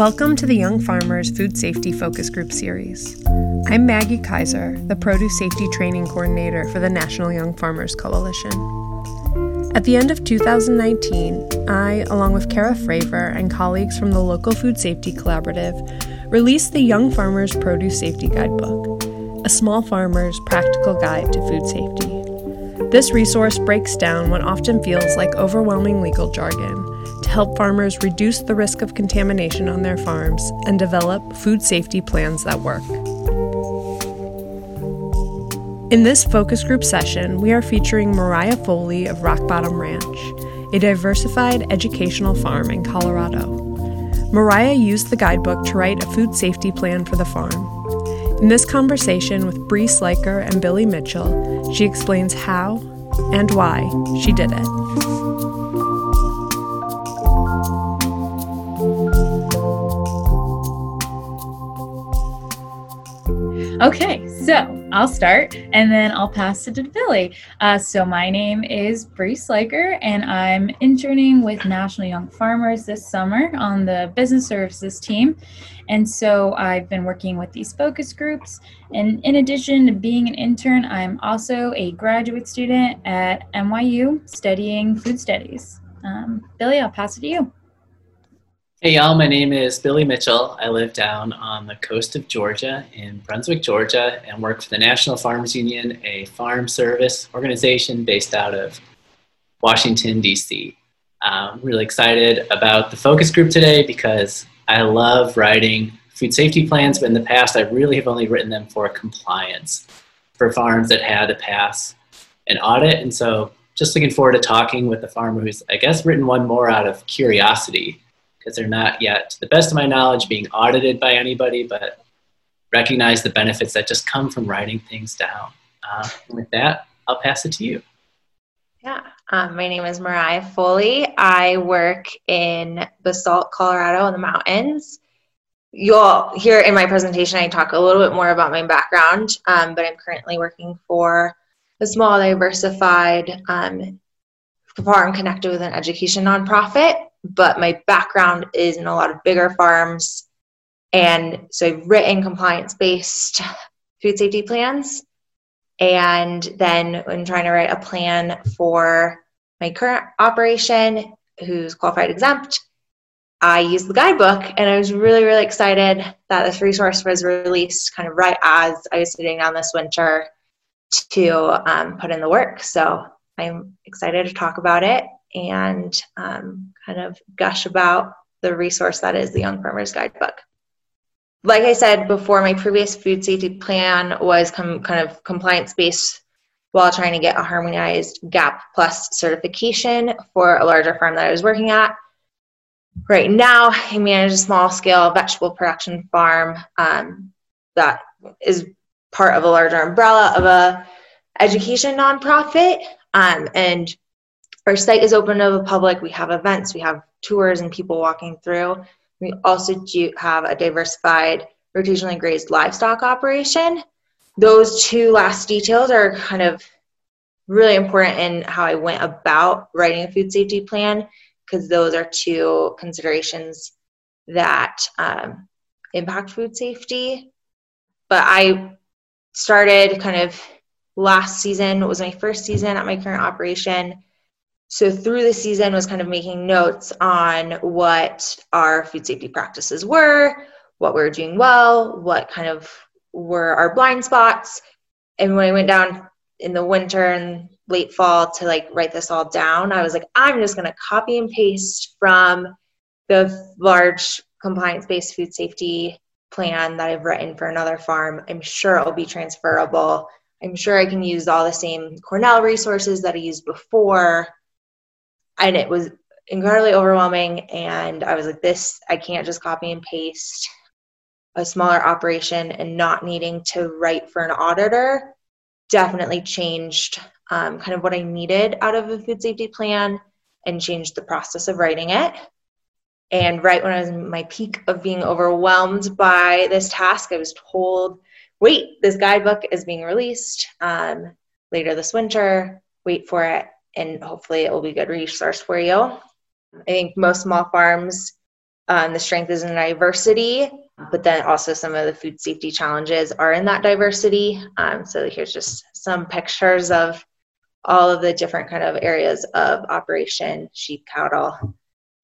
Welcome to the Young Farmers Food Safety Focus Group Series. I'm Maggie Kaiser, the Produce Safety Training Coordinator for the National Young Farmers Coalition. At the end of 2019, I, along with Kara Fravor and colleagues from the local Food Safety Collaborative, released the Young Farmers Produce Safety Guidebook, a small farmer's practical guide to food safety. This resource breaks down what often feels like overwhelming legal jargon help farmers reduce the risk of contamination on their farms and develop food safety plans that work. In this focus group session, we are featuring Mariah Foley of Rock Bottom Ranch, a diversified educational farm in Colorado. Mariah used the guidebook to write a food safety plan for the farm. In this conversation with Bree Sliker and Billy Mitchell, she explains how and why she did it. Okay, so I'll start and then I'll pass it to Billy. Uh, so, my name is Bree Sliker, and I'm interning with National Young Farmers this summer on the business services team. And so, I've been working with these focus groups. And in addition to being an intern, I'm also a graduate student at NYU studying food studies. Um, Billy, I'll pass it to you. Hey y'all, my name is Billy Mitchell. I live down on the coast of Georgia in Brunswick, Georgia, and work for the National Farmers Union, a farm service organization based out of Washington, D.C. I'm really excited about the focus group today because I love writing food safety plans, but in the past I really have only written them for compliance for farms that had to pass an audit. And so just looking forward to talking with the farmer who's, I guess, written one more out of curiosity because they're not yet, to the best of my knowledge, being audited by anybody, but recognize the benefits that just come from writing things down. Uh, with that, I'll pass it to you. Yeah, um, my name is Mariah Foley. I work in Basalt, Colorado, in the mountains. You'll hear in my presentation, I talk a little bit more about my background, um, but I'm currently working for a small, diversified um, farm connected with an education nonprofit but my background is in a lot of bigger farms. And so I've written compliance based food safety plans. And then when trying to write a plan for my current operation, who's qualified exempt, I used the guidebook and I was really, really excited that this resource was released kind of right as I was sitting down this winter to um, put in the work. So I'm excited to talk about it and um, kind of gush about the resource that is the Young Farmers Guidebook. Like I said before, my previous food safety plan was com- kind of compliance based while trying to get a harmonized GAP Plus certification for a larger farm that I was working at. Right now, I manage a small scale vegetable production farm um, that is part of a larger umbrella of a education nonprofit. Um, and our site is open to the public. We have events, we have tours and people walking through. We also do have a diversified rotationally grazed livestock operation. Those two last details are kind of really important in how I went about writing a food safety plan because those are two considerations that um, impact food safety. But I started kind of last season, it was my first season at my current operation so through the season was kind of making notes on what our food safety practices were, what we were doing well, what kind of were our blind spots. And when I went down in the winter and late fall to like write this all down, I was like, I'm just going to copy and paste from the large compliance based food safety plan that I've written for another farm. I'm sure it will be transferable. I'm sure I can use all the same Cornell resources that I used before and it was incredibly overwhelming. And i was like this i can't just copy and paste a smaller operation and not needing to write for an auditor definitely changed um, kind of what i needed out of a food safety plan and changed the process of writing it. And right when i was in my peak of being overwhelmed by this task i was told wait this guidebook is being released um, later this winter wait for it and hopefully it will be a good resource for you. I think most small farms Um, the strength is in diversity, but then also some of the food safety challenges are in that diversity. Um, so here's just some pictures of all of the different kind of areas of operation sheep cattle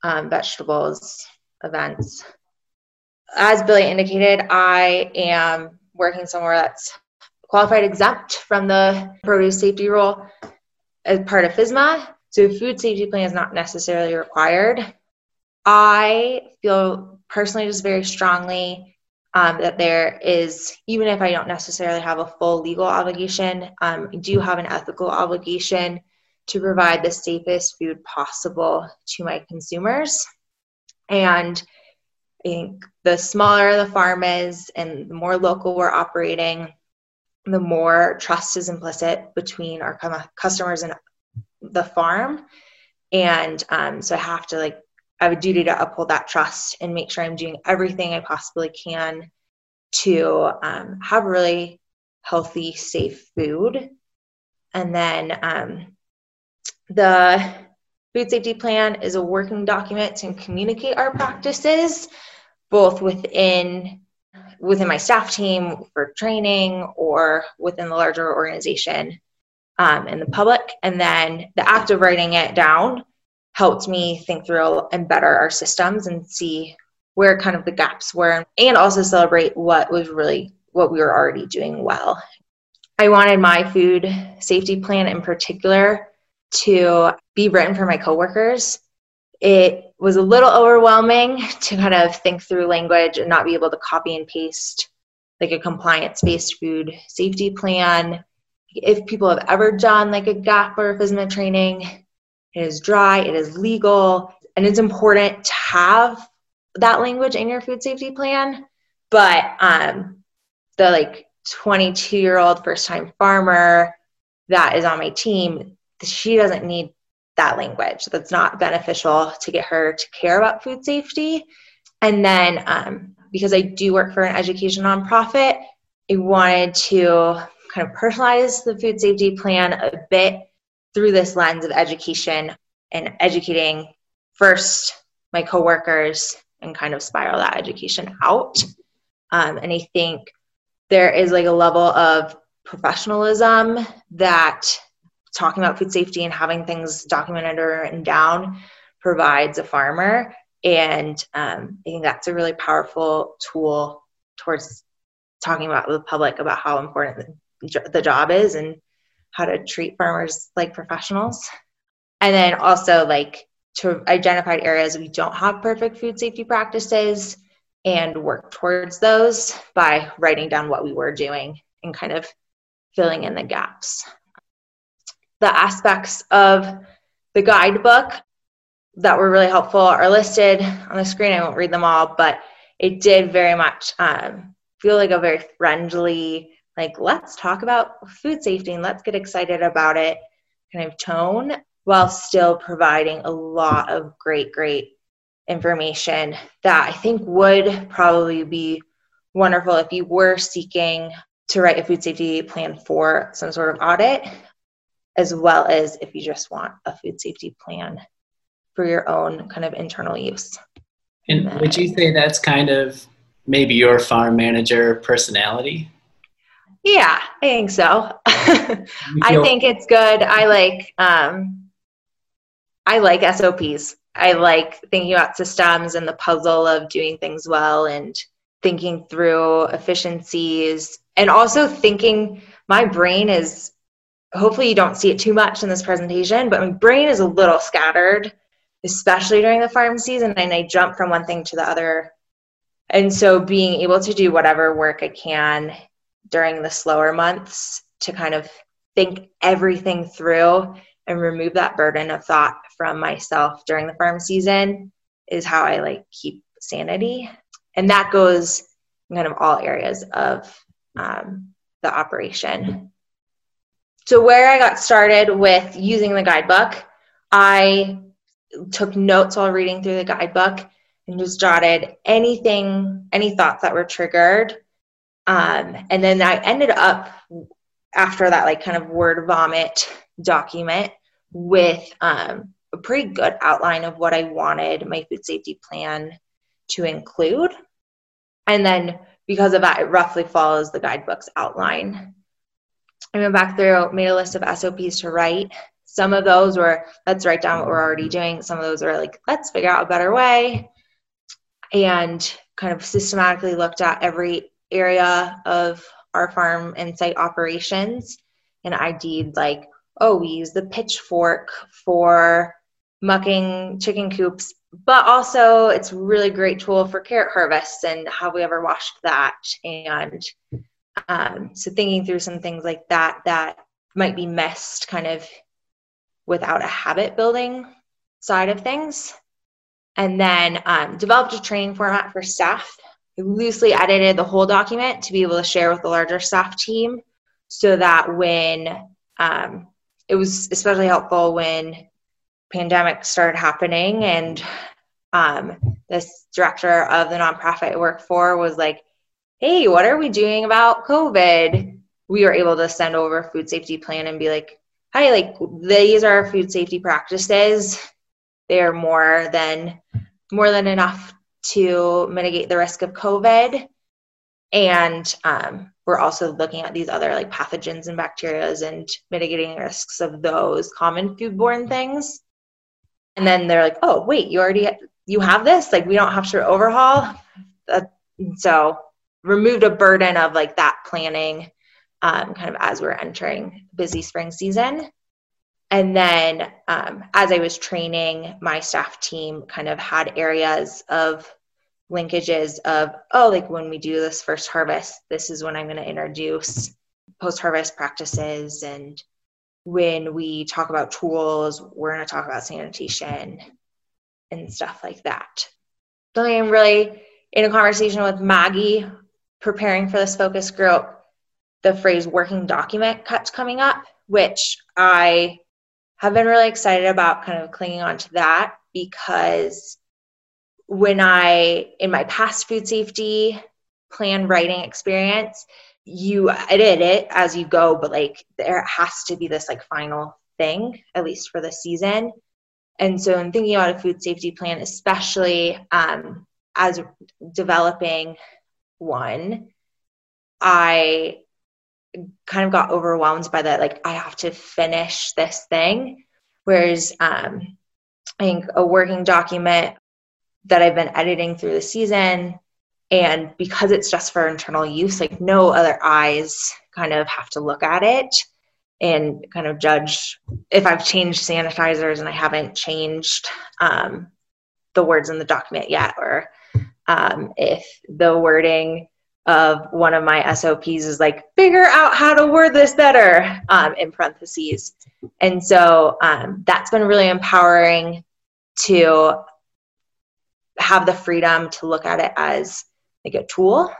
um, vegetables events as billy indicated i am working somewhere that's qualified exempt from the produce safety rule as part of FSMA. So food safety plan is not necessarily required. I feel personally just very strongly um, that there is, even if I don't necessarily have a full legal obligation, um, I do have an ethical obligation to provide the safest food possible to my consumers. And I think the smaller the farm is and the more local we're operating, the more trust is implicit between our customers and the farm. And um, so I have to like, I have a duty to uphold that trust and make sure I'm doing everything I possibly can to um, have really healthy, safe food. And then um, the food safety plan is a working document to communicate our practices both within within my staff team for training or within the larger organization um, and the public. And then the act of writing it down helped me think through and better our systems and see where kind of the gaps were and also celebrate what was really what we were already doing well. I wanted my food safety plan in particular to be written for my coworkers. It was a little overwhelming to kind of think through language and not be able to copy and paste like a compliance based food safety plan. If people have ever done like a GAP or a FSMA training, it is dry, it is legal, and it's important to have that language in your food safety plan. But um, the like 22 year old first time farmer that is on my team, she doesn't need that language. That's not beneficial to get her to care about food safety. And then um, because I do work for an education nonprofit, I wanted to kind of personalize the food safety plan a bit through this lens of education and educating first my coworkers and kind of spiral that education out. Um, and I think there is like a level of professionalism that talking about food safety and having things documented or written down provides a farmer. And um, I think that's a really powerful tool towards talking about the public about how important the job is and how to treat farmers like professionals. And then also like to identify areas we don't have perfect food safety practices and work towards those by writing down what we were doing and kind of filling in the gaps the aspects of the guidebook that were really helpful are listed on the screen. I won't read them all, but it did very much um, feel like a very friendly, like, let's talk about food safety and let's get excited about it kind of tone while still providing a lot of great, great information that I think would probably be wonderful if you were seeking to write a food safety plan for some sort of audit as well as if you just want a food safety plan for your own kind of internal use. And would you say that's kind of maybe your farm manager personality? Yeah, I think so. I think it's good. I like um, I like SOPs. I like thinking about systems and the puzzle of doing things well and thinking through efficiencies and also thinking my brain is hopefully you don't see it too much in this presentation, but my brain is a little scattered, especially during the farm season, and I jump from one thing to the other. And so being able to do whatever work I can during the slower months to kind of think everything through and remove that burden of thought from myself during the farm season is how I like keep sanity. And that goes in kind of all areas of um, the operation. So, where I got started with using the guidebook, I took notes while reading through the guidebook and just jotted anything, any thoughts that were triggered. Um, and then I ended up after that, like kind of word vomit document with um, a pretty good outline of what I wanted my food safety plan to include. And then because of that, it roughly follows the guidebook's outline. I went back through, made a list of SOPs to write. Some of those were, let's write down what we're already doing. Some of those are like, let's figure out a better way. And kind of systematically looked at every area of our farm and site operations. And I did like, oh, we use the pitchfork for mucking chicken coops, but also it's a really great tool for carrot harvests and have we ever washed that? And um, so thinking through some things like that that might be missed kind of without a habit building side of things. And then um, developed a training format for staff. I loosely edited the whole document to be able to share with the larger staff team so that when um, it was especially helpful when pandemic started happening and um, this director of the nonprofit I work for was like, hey, what are we doing about COVID? We were able to send over a food safety plan and be like, hi, like these are food safety practices. They are more than more than enough to mitigate the risk of COVID. And um, we're also looking at these other like pathogens and bacterias and mitigating risks of those common foodborne things. And then they're like, oh, wait, you already you have this? Like we don't have to overhaul. Uh, so removed a burden of like that planning um, kind of as we're entering busy spring season. And then um, as I was training, my staff team kind of had areas of linkages of, oh, like when we do this first harvest, this is when I'm going to introduce post harvest practices. And when we talk about tools, we're going to talk about sanitation and stuff like that. So I'm really in a conversation with Maggie preparing for this focus group. The phrase working document cuts coming up, which I have been really excited about kind of clinging on to that because when I, in my past food safety plan writing experience, you edit it as you go, but like there has to be this like final thing, at least for the season. And so, in thinking about a food safety plan, especially um, as developing one, I kind of got overwhelmed by that. Like, I have to finish this thing. Whereas, um, I think a working document that I've been editing through the season, and because it's just for internal use, like no other eyes kind of have to look at it and kind of judge if I've changed sanitizers and I haven't changed um, the words in the document yet, or um, if the wording of one of my SOPs is like, figure out how to word this better um, in parentheses. And so um, that's been really empowering to have the freedom to look at it as like a tool.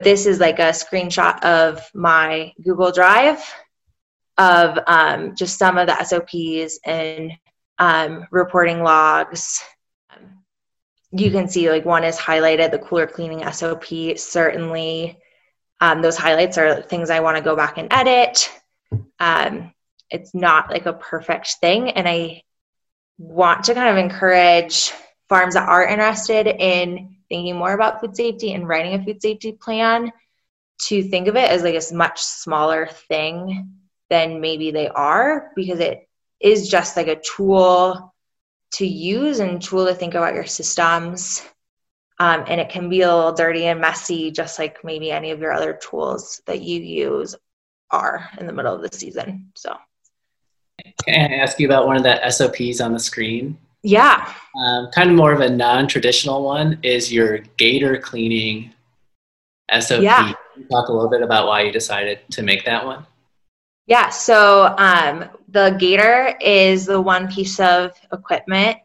This is like a screenshot of my Google Drive of um, just some of the SOPs and um, reporting logs. You can see like one is highlighted, the cooler cleaning SOP, certainly. Um, those highlights are things I want to go back and edit. Um, it's not like a perfect thing. And I want to kind of encourage farms that are interested in thinking more about food safety and writing a food safety plan to think of it as like a much smaller thing than maybe they are because it is just like a tool to use and tool to think about your systems. Um, and it can be a little dirty and messy, just like maybe any of your other tools that you use are in the middle of the season. So, can I ask you about one of the SOPs on the screen? Yeah. Um, kind of more of a non traditional one is your gator cleaning SOP. Yeah. talk a little bit about why you decided to make that one? Yeah, so um, the gator is the one piece of equipment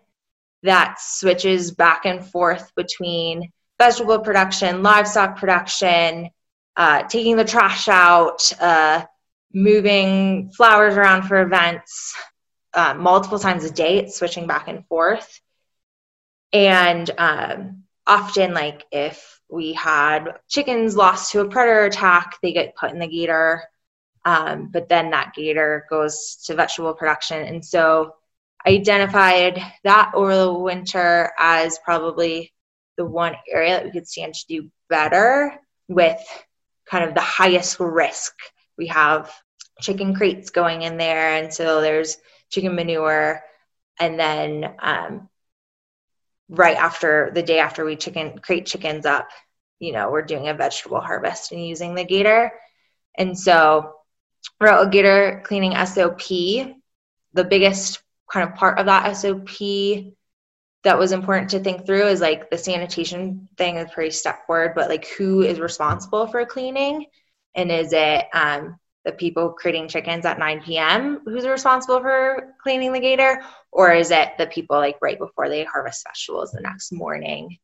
that switches back and forth between vegetable production, livestock production, uh, taking the trash out, uh, moving flowers around for events uh, multiple times a day. It's switching back and forth. And um, often, like if we had chickens lost to a predator attack, they get put in the gator um, but then that gator goes to vegetable production. And so I identified that over the winter as probably the one area that we could stand to do better with kind of the highest risk. We have chicken crates going in there, and so there's chicken manure, and then um, right after the day after we chicken crate chickens up, you know, we're doing a vegetable harvest and using the gator. And so wrote a gator cleaning SOP. The biggest kind of part of that SOP that was important to think through is like the sanitation thing is pretty step forward, but like who is responsible for cleaning? And is it um, the people creating chickens at 9 p.m. who's responsible for cleaning the gator? Or is it the people like right before they harvest vegetables the next morning?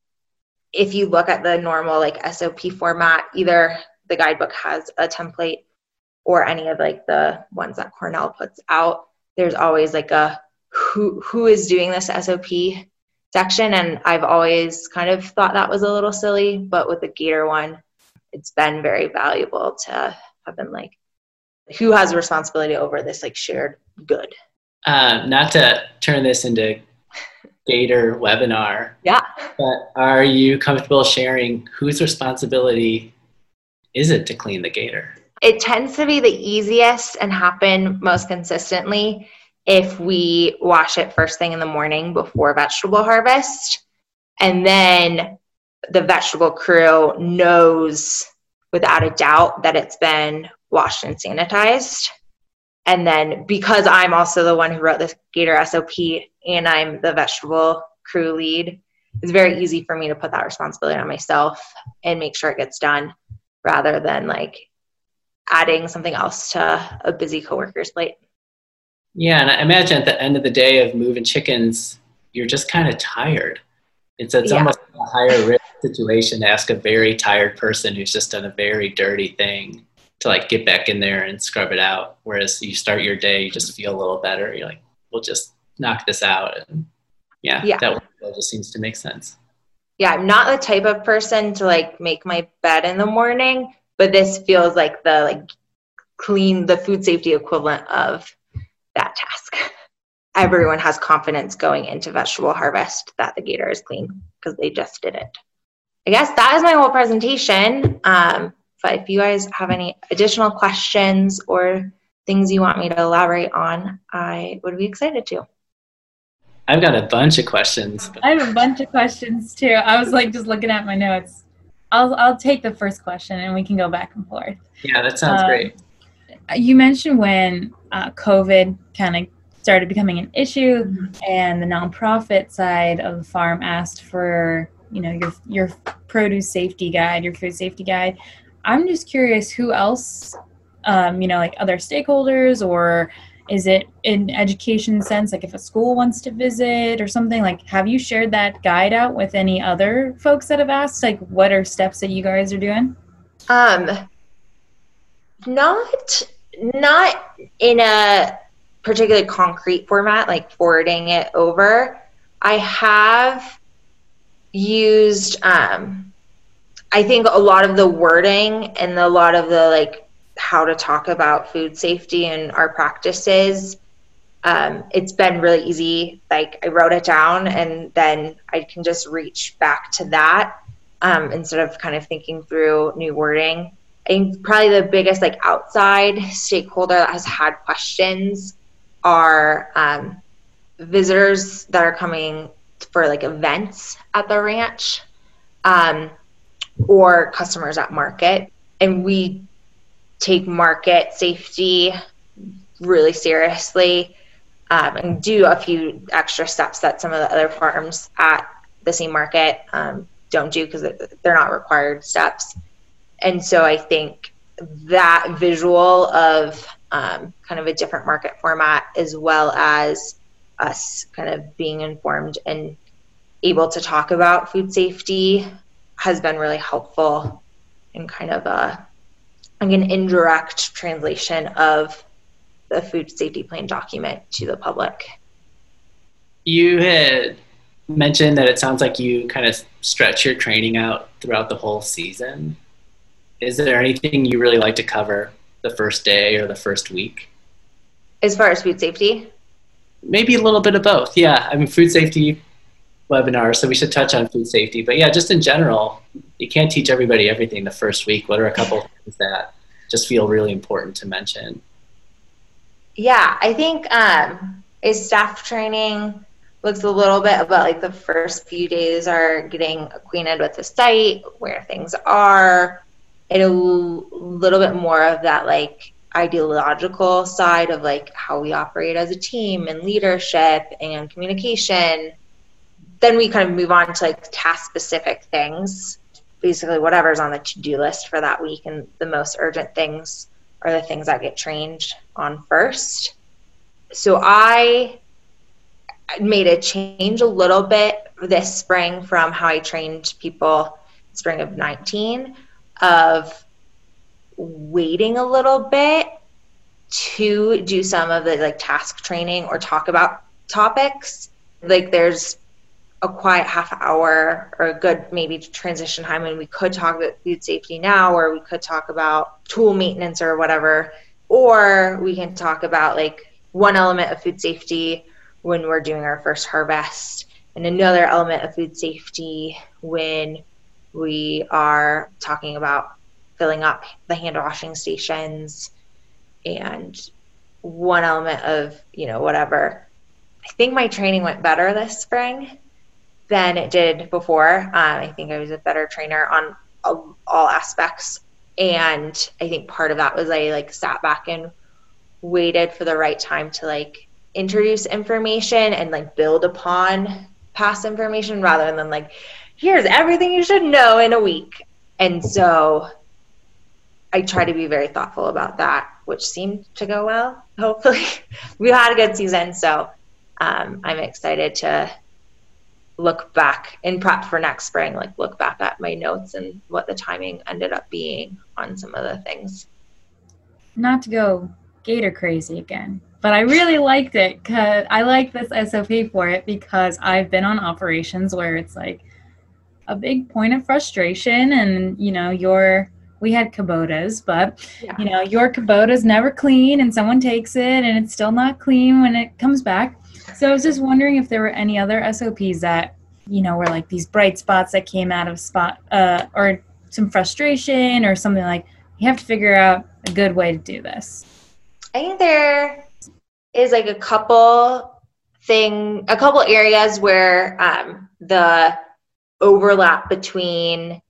If you look at the normal like SOP format, either the guidebook has a template or any of like the ones that Cornell puts out, there's always like a who who is doing this SOP section. And I've always kind of thought that was a little silly, but with the Gator one, it's been very valuable to have been like, who has responsibility over this like shared good? Uh, not to turn this into Gator webinar. Yeah. But are you comfortable sharing whose responsibility is it to clean the Gator? It tends to be the easiest and happen most consistently if we wash it first thing in the morning before vegetable harvest. And then the vegetable crew knows without a doubt that it's been washed and sanitized. And then because I'm also the one who wrote this Gator SOP and I'm the vegetable crew lead, it's very easy for me to put that responsibility on myself and make sure it gets done rather than like adding something else to a busy coworker's plate. Yeah, and I imagine at the end of the day of moving chickens, you're just kind of tired. It's, it's yeah. almost a higher risk situation to ask a very tired person who's just done a very dirty thing to like get back in there and scrub it out. Whereas you start your day, you just feel a little better. You're like, we'll just knock this out. And yeah, yeah. That, that just seems to make sense. Yeah, I'm not the type of person to like make my bed in the morning, but this feels like the like clean the food safety equivalent of that task. Everyone has confidence going into vegetable harvest that the gator is clean because they just did it. I guess that is my whole presentation. Um, but if you guys have any additional questions or things you want me to elaborate on, I would be excited to. I've got a bunch of questions. I have a bunch of questions too. I was like just looking at my notes. I'll I'll take the first question and we can go back and forth. Yeah, that sounds um, great. You mentioned when uh, COVID kind of started becoming an issue, and the nonprofit side of the farm asked for you know your your produce safety guide, your food safety guide. I'm just curious who else, um, you know, like other stakeholders, or is it in education sense, like if a school wants to visit or something? Like, have you shared that guide out with any other folks that have asked? Like, what are steps that you guys are doing? Um, not not in a particularly concrete format, like forwarding it over. I have used um, I think a lot of the wording and a lot of the like how to talk about food safety and our practices. Um, it's been really easy. Like i wrote it down and then i can just reach back to that um, instead of kind of thinking through new wording. I think probably the biggest like outside stakeholder that has had questions are um, visitors that are coming for like events at the ranch um, or customers at market. And we take market safety really seriously um, and do a few extra steps that some of the other farms at the same market um, don't do because they're not required steps. And so I think that visual of um, kind of a different market format as well as us kind of being informed and able to talk about food safety has been really helpful in kind of a like an indirect translation of the food safety plan document to the public. You had mentioned that it sounds like you kind of stretch your training out throughout the whole season. Is there anything you really like to cover the first day or the first week? As far as food safety? Maybe a little bit of both. Yeah. I mean, food safety webinar, so we should touch on food safety. But yeah, just in general, you can't teach everybody everything the first week. What are a couple things that just feel really important to mention? Yeah, I think um, is staff training looks a little bit about like the first few days are getting acquainted with the site, where things are, and a little bit more of that like ideological side of like how we operate as a team and leadership and communication then we kind of move on to like task specific things. Basically whatever's on the to-do list for that week and the most urgent things are the things that get trained on first. So i made a change a little bit this spring from how i trained people spring of 19 of waiting a little bit to do some of the like task training or talk about topics. Like there's a quiet half hour or a good maybe transition time and we could talk about food safety now or we could talk about tool maintenance or whatever. Or we can talk about like one element of food safety when we're doing our first harvest and another element of food safety when we are talking about filling up the hand washing stations and one element of you know whatever. I think my training went better this spring than it did before. Um, i think i was a better trainer on all, all aspects. And i think part of that was i like sat back and waited for the right time to like introduce information and like build upon past information rather than like here's everything you should know in a week. And so I try to be very thoughtful about that, which seemed to go well. Hopefully, we had a good season, so um, I'm excited to look back in prep for next spring. Like look back at my notes and what the timing ended up being on some of the things. Not to go gator crazy again, but I really liked it because I like this SOP for it because I've been on operations where it's like a big point of frustration, and you know you're we had Kubotas, but yeah. you know, your Kubota's never clean and someone takes it and it's still not clean when it comes back. So I was just wondering if there were any other SOPs that, you know, were like these bright spots that came out of spot uh, or some frustration or something like you have to figure out a good way to do this. I think there is like a couple thing, a couple areas where um, the overlap between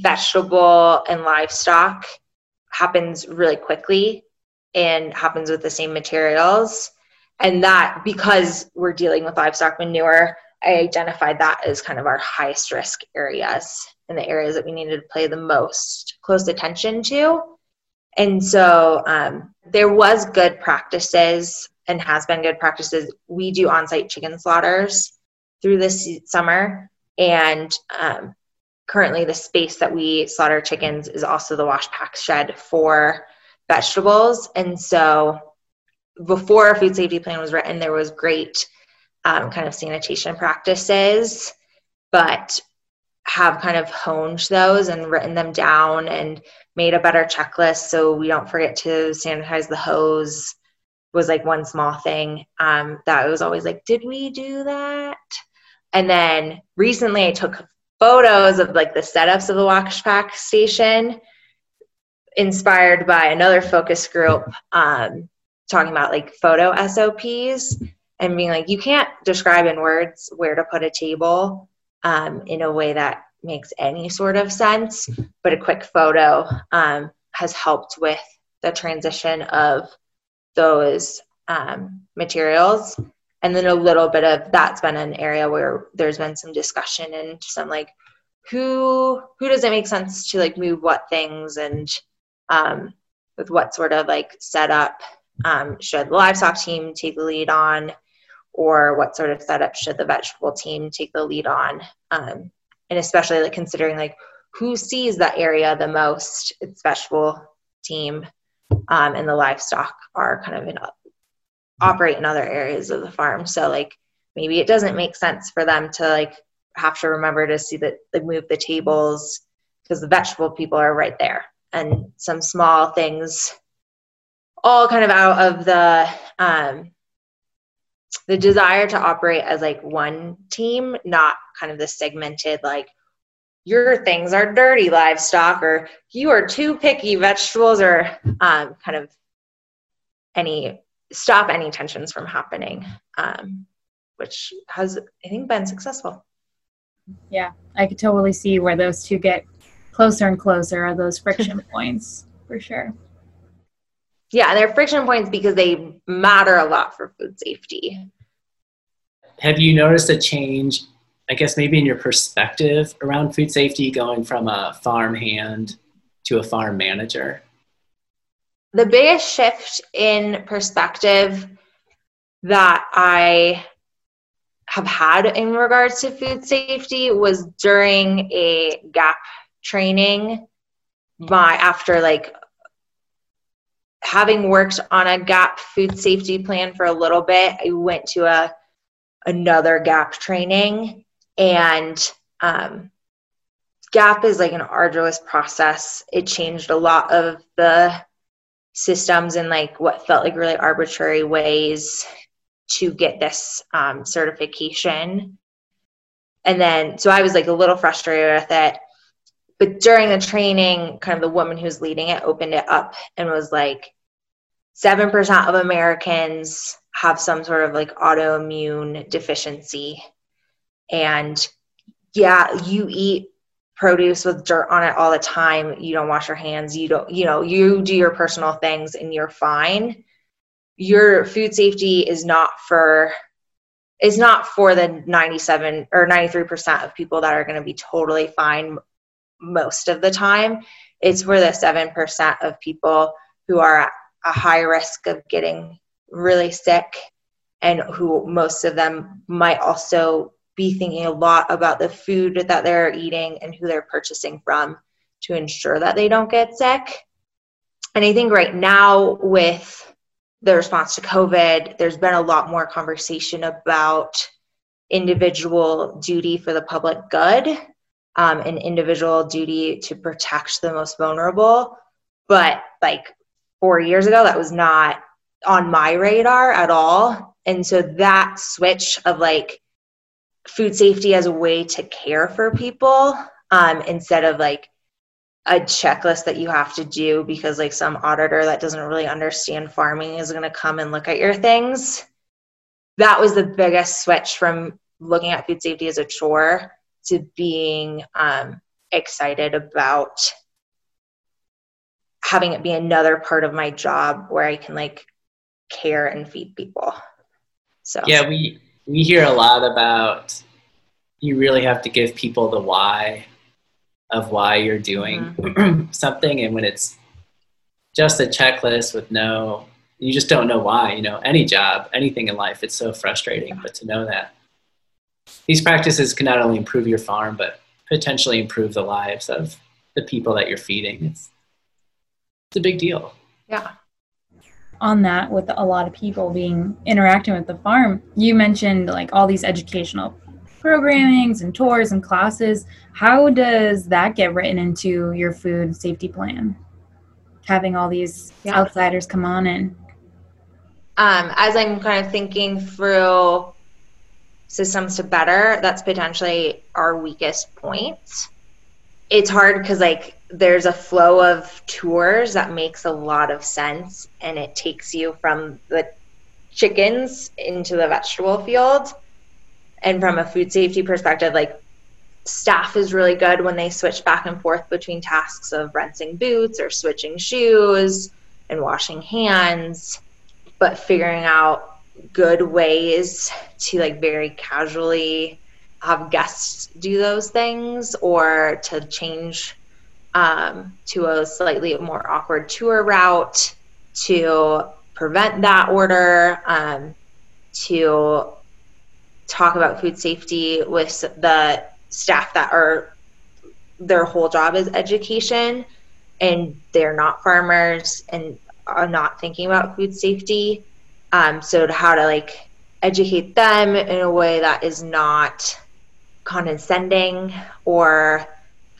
vegetable and livestock happens really quickly and happens with the same materials. And that, because we're dealing with livestock manure, I identified that as kind of our highest risk areas and the areas that we needed to pay the most close attention to. And so um, there was good practices and has been good practices. We do on-site chicken slaughters through this summer, and um, currently the space that we slaughter chickens is also the wash pack shed for vegetables. And so before a food safety plan was written, there was great um, kind of sanitation practices, but have kind of honed those and written them down and made a better checklist so we don't forget to sanitize the hose was like one small thing um, that was always like did we do that? And then recently i took photos of like the setups of the wash pack station inspired by another focus group um, talking about like photo SOPs and being like, you can't describe in words where to put a table um, in a way that makes any sort of sense, but a quick photo um, has helped with the transition of those um, materials. And then a little bit of that's been an area where there's been some discussion and some like who who does it make sense to like move what things and um, with what sort of like setup um, should the livestock team take the lead on or what sort of setup should the vegetable team take the lead on um, and especially like considering like who sees that area the most it's vegetable team um, and the livestock are kind of in operate in other areas of the farm. So like maybe it doesn't make sense for them to like have to remember to see that like move the tables because the vegetable people are right there and some small things all kind of out of the um, the desire to operate as like one team, not kind of the segmented like your things are dirty livestock or you are too picky vegetables or um, kind of any stop any tensions from happening um, which has i think been successful. Yeah i could totally see where those two get closer and closer are those friction points for sure yeah and they're friction points because they matter a lot for food safety have you noticed a change I guess maybe in your perspective around food safety going from a farm hand to a farm manager? The biggest shift in perspective that I have had in regards to food safety was during a gap training my after like having worked on a gap food safety plan for a little bit i went to a another gap training and um, gap is like an arduous process. It changed a lot of the systems in like what felt like really arbitrary ways to get this um, certification. And then so i was like a little frustrated with it but during the training kind of the woman who's leading it opened it up and was like 7% of americans have some sort of like autoimmune deficiency and yeah, you eat produce with dirt on it all the time. You don't wash your hands. You don't, you know, you do your personal things and you're fine. Your food safety is not for is not for the 97 or 93% of people that are going to be totally fine most of the time. It's for the 7% of people who are at a high risk of getting really sick and who most of them might also be thinking a lot about the food that they're eating and who they're purchasing from to ensure that they don't get sick. And I think right now, with the response to COVID, there's been a lot more conversation about individual duty for the public good um, and individual duty to protect the most vulnerable. But like four years ago, that was not on my radar at all. And so that switch of like, food safety as a way to care for people um, instead of like a checklist that you have to do because like some auditor that doesn't really understand farming is going to come and look at your things that was the biggest switch from looking at food safety as a chore to being um, excited about having it be another part of my job where i can like care and feed people. So. Yeah we we hear a lot about you really have to give people the why of why you're doing mm-hmm. something and when it's just a checklist with no you just don't know why you know any job anything in life it's so frustrating but to know that these practices can not only improve your farm but potentially improve the lives of the people that you're feeding. It's, it's a big deal. Yeah. On that with a lot of people being interacting with the farm you mentioned like all these educational programmings and tours and classes. How does that get written into your food safety plan? Having all these yeah. outsiders come on in. Um, as i'm kind of thinking through systems to better that's potentially our weakest point. It's hard because like there's a flow of tours that makes a lot of sense and it takes you from the chickens into the vegetable field. And from a food safety perspective like staff is really good when they switch back and forth between tasks of rinsing boots or switching shoes and washing hands but figuring out good ways to like very casually have guests do those things or to change um, to a slightly more awkward tour route to prevent that order, um, to talk about food safety with the staff that are their whole job is education and they're not farmers and are not thinking about food safety. Um, so to how to like educate them in a way that is not condescending or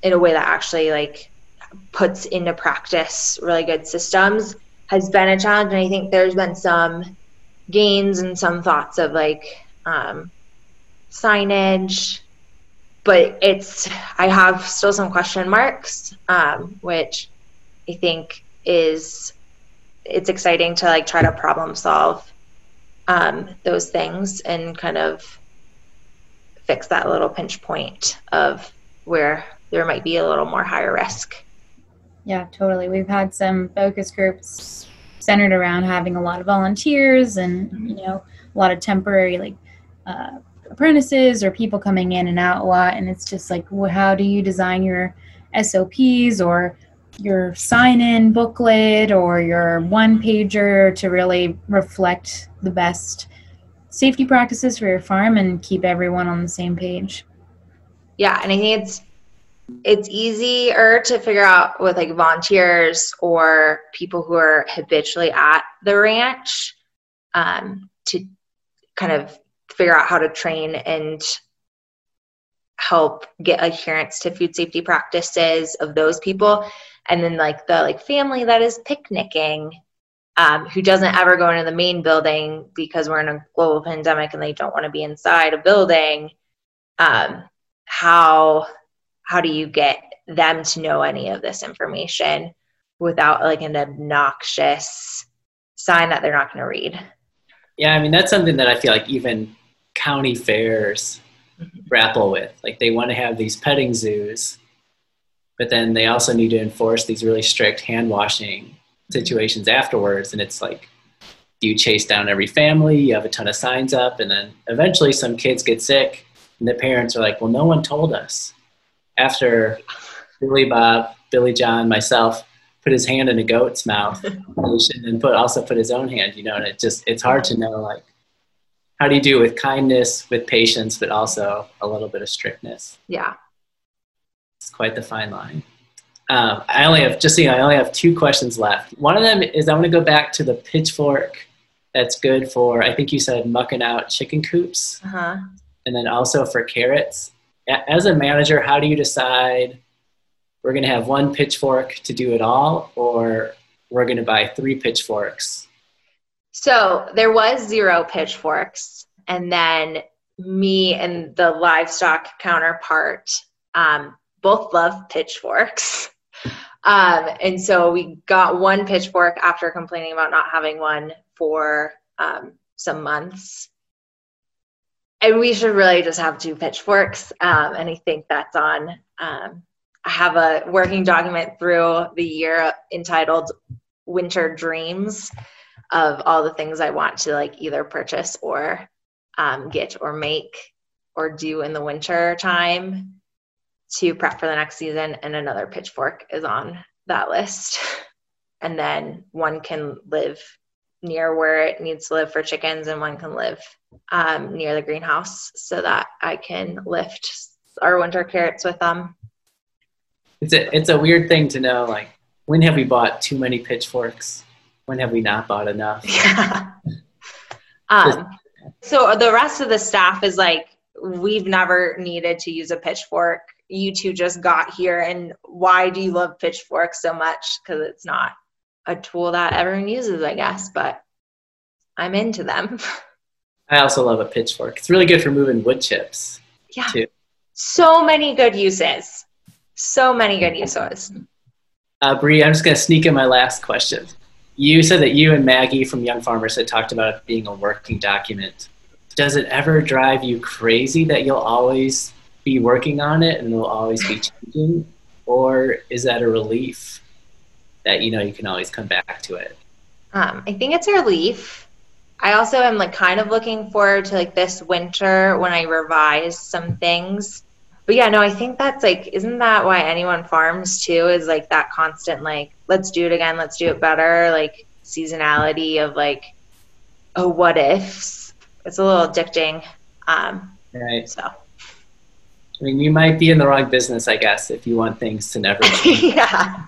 in a way that actually like puts into practice really good systems has been a challenge. And i think there's been some gains and some thoughts of like um, signage, but it's I have still some question marks, um, which I think is it's exciting to like try to problem solve um, those things and kind of fix that little pinch point of where there might be a little more higher risk. Yeah, totally. We've had some focus groups centered around having a lot of volunteers and you know a lot of temporary like uh, apprentices or people coming in and out a lot, and it's just like, well, how do you design your SOPs or your sign in booklet or your one pager to really reflect the best safety practices for your farm and keep everyone on the same page. Yeah, and I think it's it's easier to figure out with like volunteers or people who are habitually at the ranch um, to kind of figure out how to train and help get adherence to food safety practices of those people and then like the like family that is picnicking um, who doesn't ever go into the main building because we're in a global pandemic and they don't want to be inside a building um, how how do you get them to know any of this information without like an obnoxious sign that they're not going to read yeah i mean that's something that i feel like even county fairs. Grapple with. Like they want to have these petting zoos but then they also need to enforce these really strict hand washing situations afterwards and it's like you chase down every family you have a ton of signs up and then eventually some kids get sick and the parents are like well no one told us. After billy bob billy john myself put his hand in a goat's mouth and put also put his own hand you know and it just it's hard to know like how do you do it with kindness with patience but also a little bit of strictness yeah it's quite the fine line. Um, I only have just so you know, I only have two questions left. One of them is I want to go back to the pitchfork that's good for I think you said mucking out chicken coops, uh-huh. and then also for carrots. As a manager, how do you decide we're going to have one pitchfork to do it all, or we're going to buy three pitchforks? So there was zero pitchforks, and then me and the livestock counterpart um, both love pitchforks. Um, and so we got one pitchfork after complaining about not having one for um, some months. And we should really just have two pitchforks. Um, and I think that's on. Um, I have a working document through the year entitled Winter Dreams of all the things I want to like either purchase or um, get or make or do in the winter time to prep for the next season, and another pitchfork is on that list. And then one can live near where it needs to live for chickens, and one can live um, near the greenhouse so that I can lift our winter carrots with them. It's a it's a weird thing to know. Like, when have we bought too many pitchforks? When have we not bought enough? Yeah. um, so the rest of the staff is like, we've never needed to use a pitchfork. You two just got here and why do you love pitchforks so much? Because it's not a tool that everyone uses i guess but i'm into them. I also love a pitchfork. It's really good for moving wood chips yeah. too. so many good uses. So many good uses. Uh, Bree, i'm just going to sneak in my last question you said that you and maggie from young farmers had talked about it being a working document. Does it ever drive you crazy that you'll always be working on it and it'll always be changing? Or is that a relief that you know you can always come back to it? Um, i think it's a relief. I also am like kind of looking forward to like this winter when i revise some things but yeah no i think that's like isn't that why anyone farms too is like that constant like let's do it again let's do it better like seasonality of like oh what ifs it's a little addicting um right so I mean, you might be in the wrong business, I guess, if you want things to never change. yeah.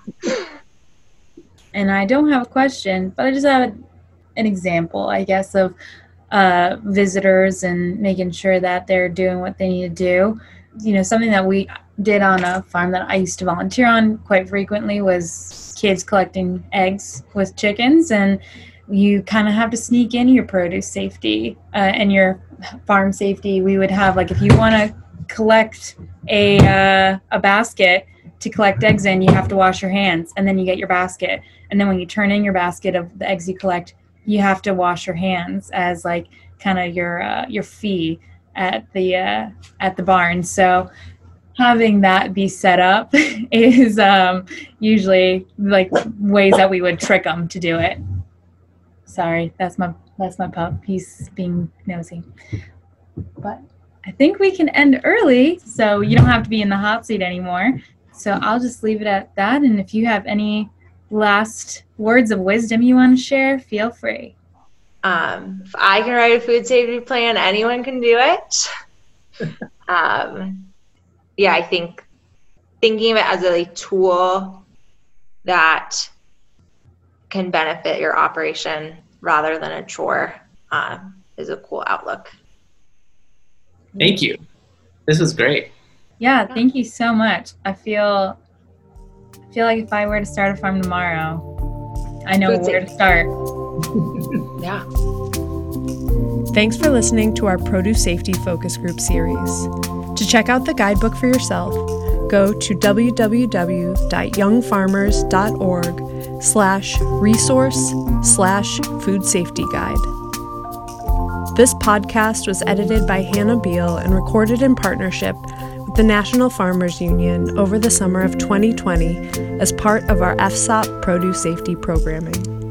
And I don't have a question, but I just have an example, I guess, of uh, visitors and making sure that they're doing what they need to do. You know, something that we did on a farm that I used to volunteer on quite frequently was kids collecting eggs with chickens. And you kind of have to sneak in your produce safety uh, and your farm safety. We would have like if you want to collect a uh, a basket to collect eggs in, you have to wash your hands, and then you get your basket. And then when you turn in your basket of the eggs you collect, you have to wash your hands as like kind of your uh, your fee at the uh, at the barn. So having that be set up is um, usually like ways that we would trick them to do it. Sorry, that's my that's my pup. He's being nosy. But I think we can end early, so you don't have to be in the hot seat anymore. So I'll just leave it at that. And if you have any last words of wisdom you want to share, feel free. Um, if I can write a food safety plan, anyone can do it. um, yeah, I think thinking of it as a tool that can benefit your operation rather than a chore um, is a cool outlook. Thank you. This was great. Yeah, thank you so much. I feel I feel like if I were to start a farm tomorrow, I know where to start. yeah. Thanks for listening to our produce safety focus group series. To check out the guidebook for yourself, go to www.youngfarmers.org slash resource slash food safety guide. This podcast was edited by Hannah Beal and recorded in partnership with the National Farmers Union over the summer of 2020 as part of our FSOP produce safety programming.